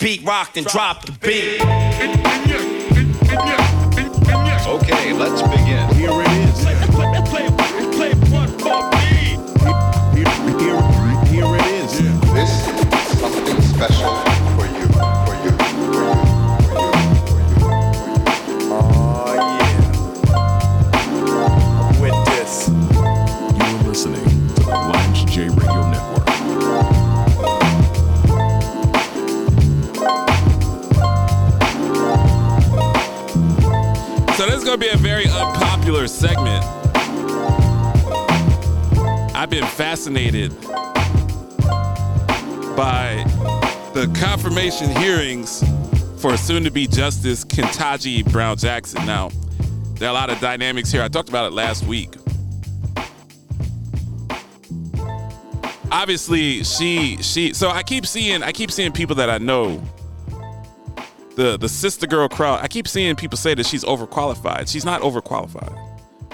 Beat rocked and drop the beat. Okay, let's begin. Here it is. Here, here, here it is. This is something special unpopular segment. I've been fascinated by the confirmation hearings for soon-to-be Justice Ketanji Brown Jackson. Now, there are a lot of dynamics here. I talked about it last week. Obviously, she she. So I keep seeing I keep seeing people that I know the the sister girl crowd. I keep seeing people say that she's overqualified. She's not overqualified.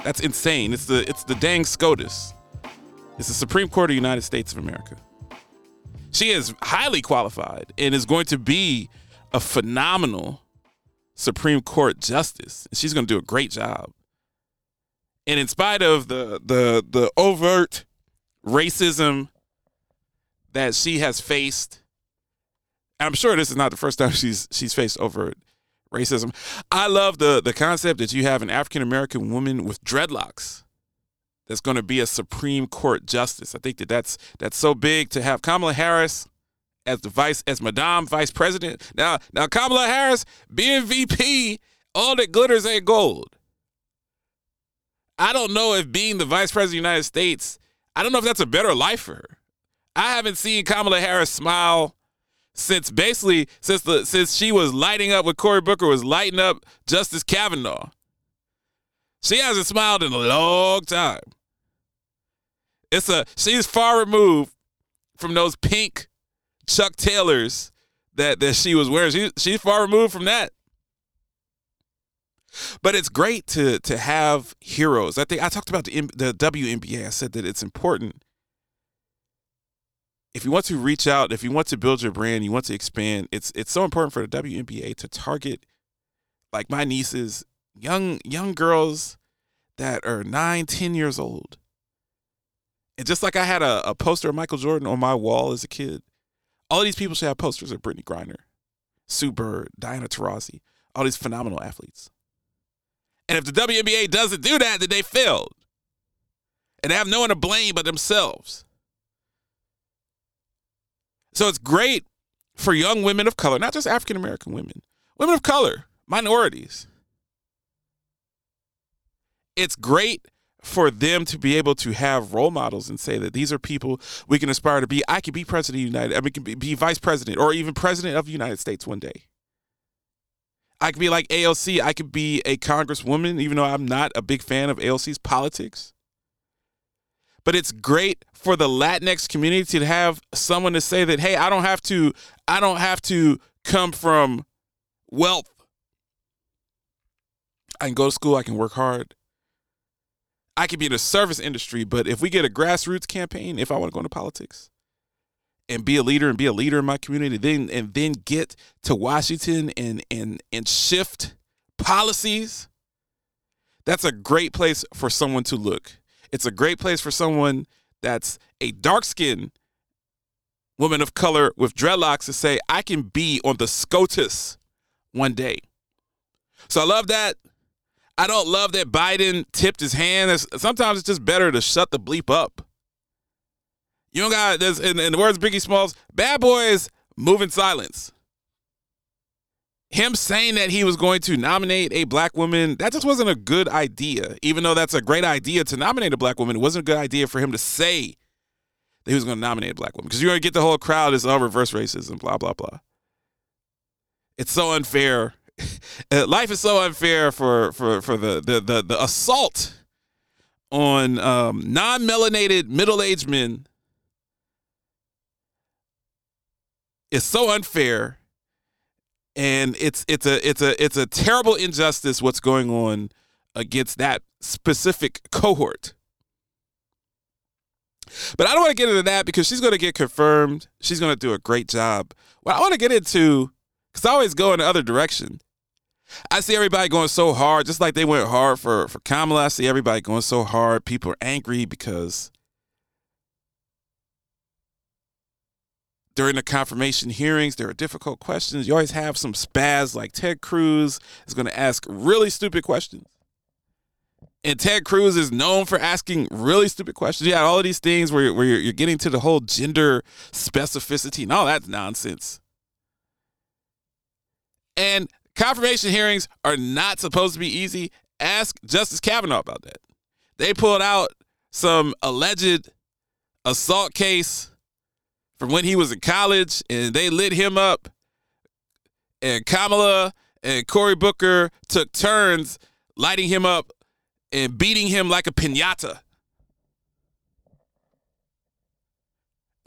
That's insane. It's the it's the dang SCOTUS. It's the Supreme Court of the United States of America. She is highly qualified and is going to be a phenomenal Supreme Court justice. She's going to do a great job. And in spite of the the the overt racism that she has faced I'm sure this is not the first time she's she's faced overt racism. I love the the concept that you have an African American woman with dreadlocks that's going to be a Supreme Court justice. I think that that's that's so big to have Kamala Harris as the vice as Madame Vice President. Now now Kamala Harris being VP, all that glitters ain't gold. I don't know if being the Vice President of the United States, I don't know if that's a better life for her. I haven't seen Kamala Harris smile since basically since the since she was lighting up with Cory Booker was lighting up Justice Kavanaugh. She hasn't smiled in a long time. It's a she's far removed from those pink Chuck Taylors that that she was wearing. She, she's far removed from that. But it's great to to have heroes. I think I talked about the the WNBA. I said that it's important if you want to reach out, if you want to build your brand, you want to expand, it's it's so important for the WNBA to target like my nieces, young young girls that are nine, ten years old. And just like I had a, a poster of Michael Jordan on my wall as a kid, all these people should have posters of Brittney Griner, Sue Bird, Diana Taurasi, all these phenomenal athletes. And if the WNBA doesn't do that, then they failed. And they have no one to blame but themselves. So it's great for young women of color, not just African American women, women of color, minorities. It's great for them to be able to have role models and say that these are people we can aspire to be. I could be president of the United, I mean, can be, vice president or even president of the United States one day. I could be like AOC. I could be a congresswoman, even though I'm not a big fan of AOC's politics but it's great for the Latinx community to have someone to say that, hey, I don't have to, I don't have to come from wealth. I can go to school, I can work hard. I could be in the service industry, but if we get a grassroots campaign, if I want to go into politics and be a leader and be a leader in my community, then and then get to Washington and and and shift policies, that's a great place for someone to look. It's a great place for someone that's a dark skinned woman of color with dreadlocks to say, I can be on the SCOTUS one day. So I love that. I don't love that Biden tipped his hand. Sometimes it's just better to shut the bleep up. You don't got in, in the words of Biggie Smalls, bad boys move in silence him saying that he was going to nominate a black woman, that just wasn't a good idea. Even though that's a great idea to nominate a black woman, it wasn't a good idea for him to say that he was going to nominate a black woman because you're going to get the whole crowd is all reverse racism, blah blah blah. It's so unfair. Life is so unfair for for for the the the, the assault on um, non-melanated middle-aged men. It's so unfair and it's it's a it's a it's a terrible injustice what's going on against that specific cohort. But I don't want to get into that because she's going to get confirmed. She's going to do a great job. What I want to get into Because I always go in the other direction. I see everybody going so hard, just like they went hard for, for Kamala. I see everybody going so hard. People are angry because during the confirmation hearings, there are difficult questions. You always have some spaz like Ted Cruz is going to ask really stupid questions. And Ted Cruz is known for asking really stupid questions. Yeah, all of these things where, where you're, you're getting to the whole gender specificity and all that nonsense. And confirmation hearings are not supposed to be easy. Ask Justice Kavanaugh about that. They pulled out some alleged assault case from when he was in college and they lit him up. And Kamala and Cory Booker took turns lighting him up and beating him like a pinata.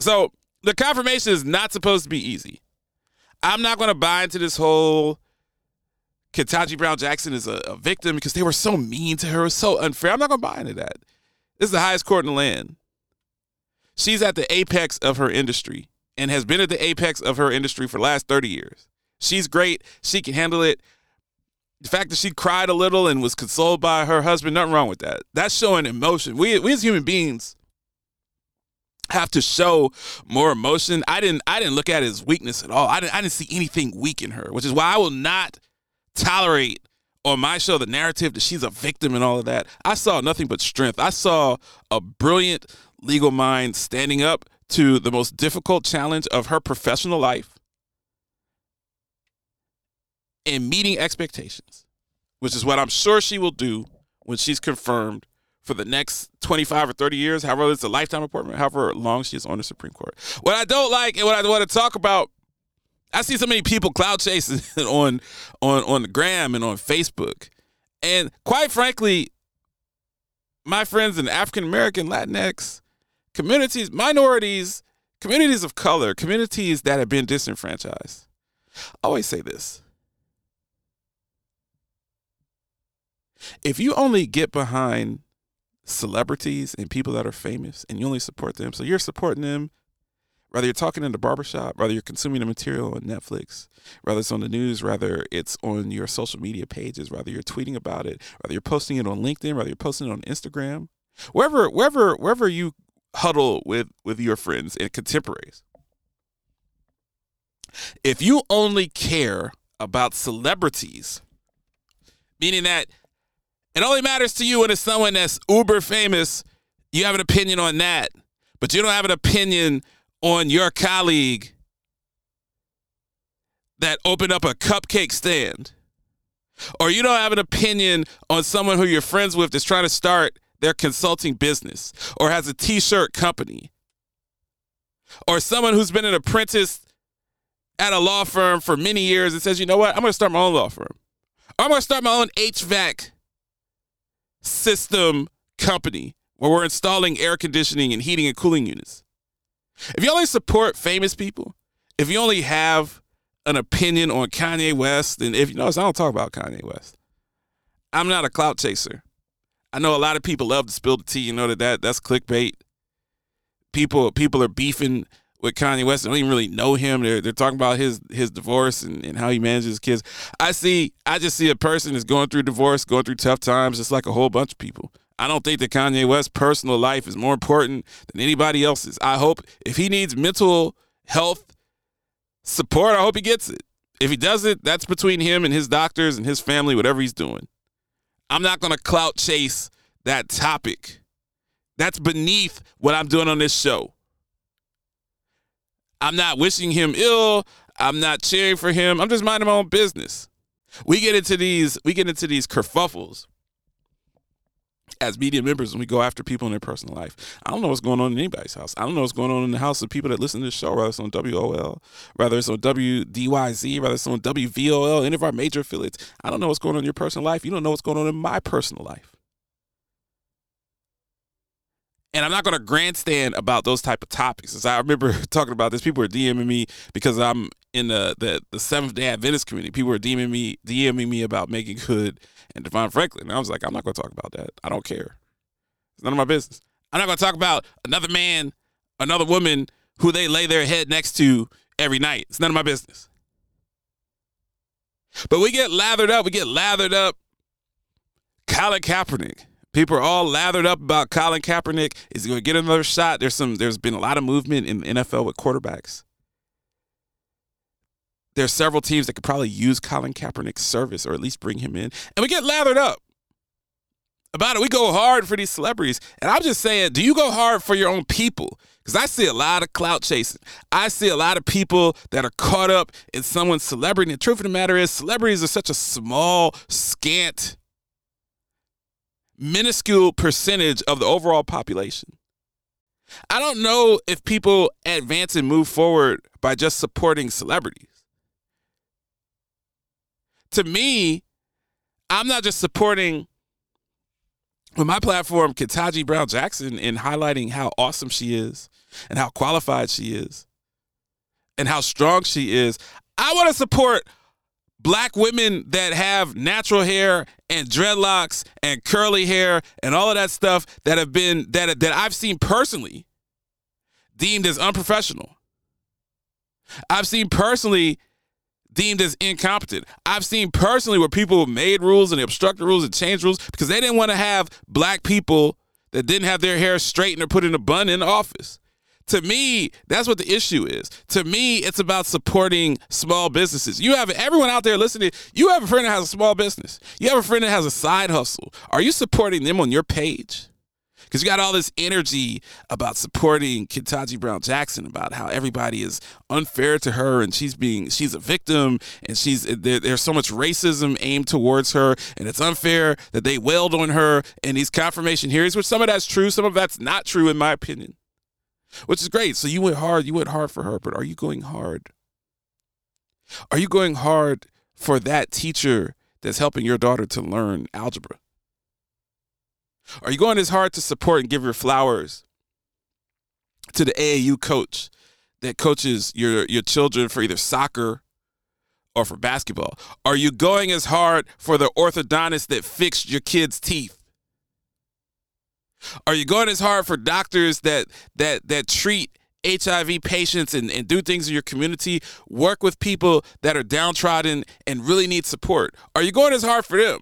So the confirmation is not supposed to be easy. I'm not going to buy into this whole Ketanji Brown Jackson is a, a, victim because they were so mean to her. So unfair. I'm not going to buy into that. This is the highest court in the land. She's at the apex of her industry and has been at the apex of her industry for last 30 years. She's great. She can handle it. The fact that she cried a little and was consoled by her husband, nothing wrong with that. That's showing emotion. We, we as human beings have to show more emotion. I didn't I didn't look at it as weakness at all. I didn't I didn't see anything weak in her, which is why I will not tolerate on my show the narrative that she's a victim and all of that. I saw nothing but strength. I saw a brilliant legal mind standing up to the most difficult challenge of her professional life and meeting expectations, which is what I'm sure she will do when she's confirmed for the next 25 or 30 years, however it's a lifetime appointment, however long she is on the Supreme Court. What I don't like and what I want to talk about, I see so many people clout chasing on on on the gram and on Facebook. And quite frankly, my friends in African American, Latinx communities, minorities, communities of color, communities that have been disenfranchised. I always say this. If you only get behind celebrities and people that are famous and you only support them. So you're supporting them, whether you're talking in the barbershop, whether you're consuming the material on Netflix, whether it's on the news, whether it's on your social media pages, whether you're tweeting about it, whether you're posting it on LinkedIn, whether you're posting it on Instagram, wherever, wherever, wherever you huddle with with your friends and contemporaries. If you only care about celebrities, meaning that it only matters to you when it's someone that's uber famous. You have an opinion on that, but you don't have an opinion on your colleague that opened up a cupcake stand. Or you don't have an opinion on someone who you're friends with that's trying to start their consulting business or has a t shirt company. Or someone who's been an apprentice at a law firm for many years and says, you know what, I'm going to start my own law firm. I'm going to start my own HVAC system company where we're installing air conditioning and heating and cooling units. If you only support famous people, if you only have an opinion on Kanye West, and if you notice, I don't talk about Kanye West. I'm not a clout chaser. I know a lot of people love to spill the tea. You know that, that that's clickbait. People people are beefing with Kanye West. They don't even really know him. They're they're talking about his his divorce and, and how he manages his kids. I see I just see a person that's going through divorce, going through tough times, just like a whole bunch of people. I don't think that Kanye West's personal life is more important than anybody else's. I hope if he needs mental health support, I hope he gets it. If he doesn't, that's between him and his doctors and his family, whatever he's doing. I'm not going to clout chase that topic. That's beneath what I'm doing on this show. I'm not wishing him ill. I'm not cheering for him. I'm just minding my own business. We get into these we get into these kerfuffles as media members when we go after people in their personal life. I don't know what's going on in anybody's house. I don't know what's going on in the house of people that listen to this show, whether it's on WOL, whether it's on WDYZ, whether it's on WVOL, any of our major affiliates. I don't know what's going on in your personal life. You don't know what's going on in my personal life. And I'm not going to grandstand about those type of topics. As I remember talking about this, people were DMing me because I'm in the the, the Seventh Day Adventist community. People were DMing me DMing me about Meagan Good and DeVon Franklin. And I was like, I'm not going to talk about that. I don't care. It's none of my business. I'm not going to talk about another man, another woman who they lay their head next to every night. It's none of my business. But we get lathered up. We get lathered up. Colin Kaepernick. People are all lathered up about Colin Kaepernick. Is he going to get another shot? There's some. There's been a lot of movement in NFL with quarterbacks. There's several teams that could probably use Colin Kaepernick's service or at least bring him in, and we get lathered up about it. We go hard for these celebrities, and I'm just saying, do you go hard for your own people? Because I see a lot of clout chasing. I see a lot of people that are caught up in someone's celebrity. And the truth of the matter is, celebrities are such a small, scant, minuscule percentage of the overall population. I don't know if people advance and move forward by just supporting celebrities. To me, I'm not just supporting with my platform, Ketanji Brown Jackson, in highlighting how awesome she is and how qualified she is and how strong she is, I want to support black women that have natural hair and dreadlocks and curly hair and all of that stuff that have been that that I've seen personally deemed as unprofessional. I've seen personally deemed as incompetent. I've seen personally where people made rules and obstructed rules and changed rules because they didn't want to have black people that didn't have their hair straightened or put in a bun in the office. To me, that's what the issue is. To me, it's about supporting small businesses. You have everyone out there listening, you have a friend that has a small business. You have a friend that has a side hustle. Are you supporting them on your page? because you got all this energy about supporting Ketanji Brown Jackson about how everybody is unfair to her and she's being she's a victim and she's there, there's so much racism aimed towards her and it's unfair that they wailed on her and these confirmation hearings, which some of that's true, some of that's not true in my opinion. Which is great. So you went hard, you went hard for her, but are you going hard? Are you going hard for that teacher that's helping your daughter to learn algebra? Are you going as hard to support and give your flowers to the AAU coach that coaches your your children for either soccer or for basketball? Are you going as hard for the orthodontist that fixed your kids' teeth? Are you going as hard for doctors that that that treat HIV patients and, and do things in your community, work with people that are downtrodden and really need support? Are you going as hard for them?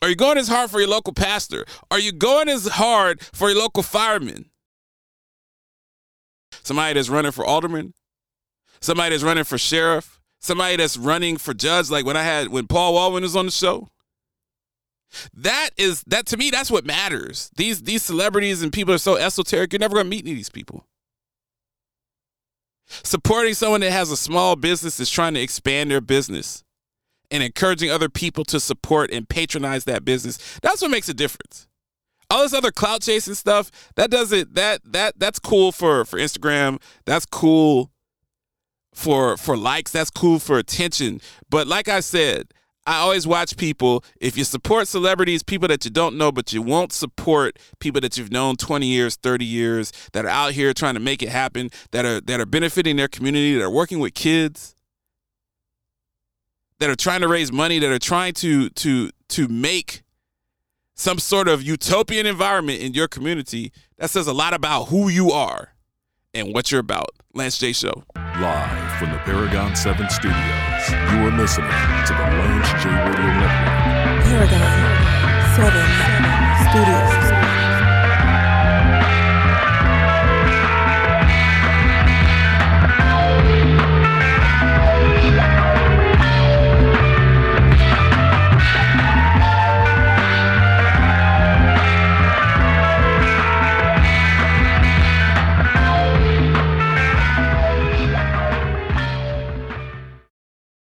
Are you going as hard for your local pastor? Are you going as hard for your local fireman? Somebody that's running for alderman? Somebody that's running for sheriff? Somebody that's running for judge, like when I had when Paul Waldman was on the show? That is that to me, that's what matters. These these celebrities and people are so esoteric, you're never gonna meet any of these people. Supporting someone that has a small business is trying to expand their business and encouraging other people to support and patronize that business. That's what makes a difference. All this other clout chasing stuff, that doesn't that that that's cool for for Instagram. That's cool for for likes, that's cool for attention. But like I said, I always watch people. If you support celebrities, people that you don't know, but you won't support people that you've known 20 years, 30 years, that are out here trying to make it happen, that are that are benefiting their community, that are working with kids, that are trying to raise money, that are trying to to to make some sort of utopian environment in your community, that says a lot about who you are and what you're about. Lance J Show. Live from the Paragon 7 studios, you are listening to the Lance J Radio Network. Paragon 7 Studios.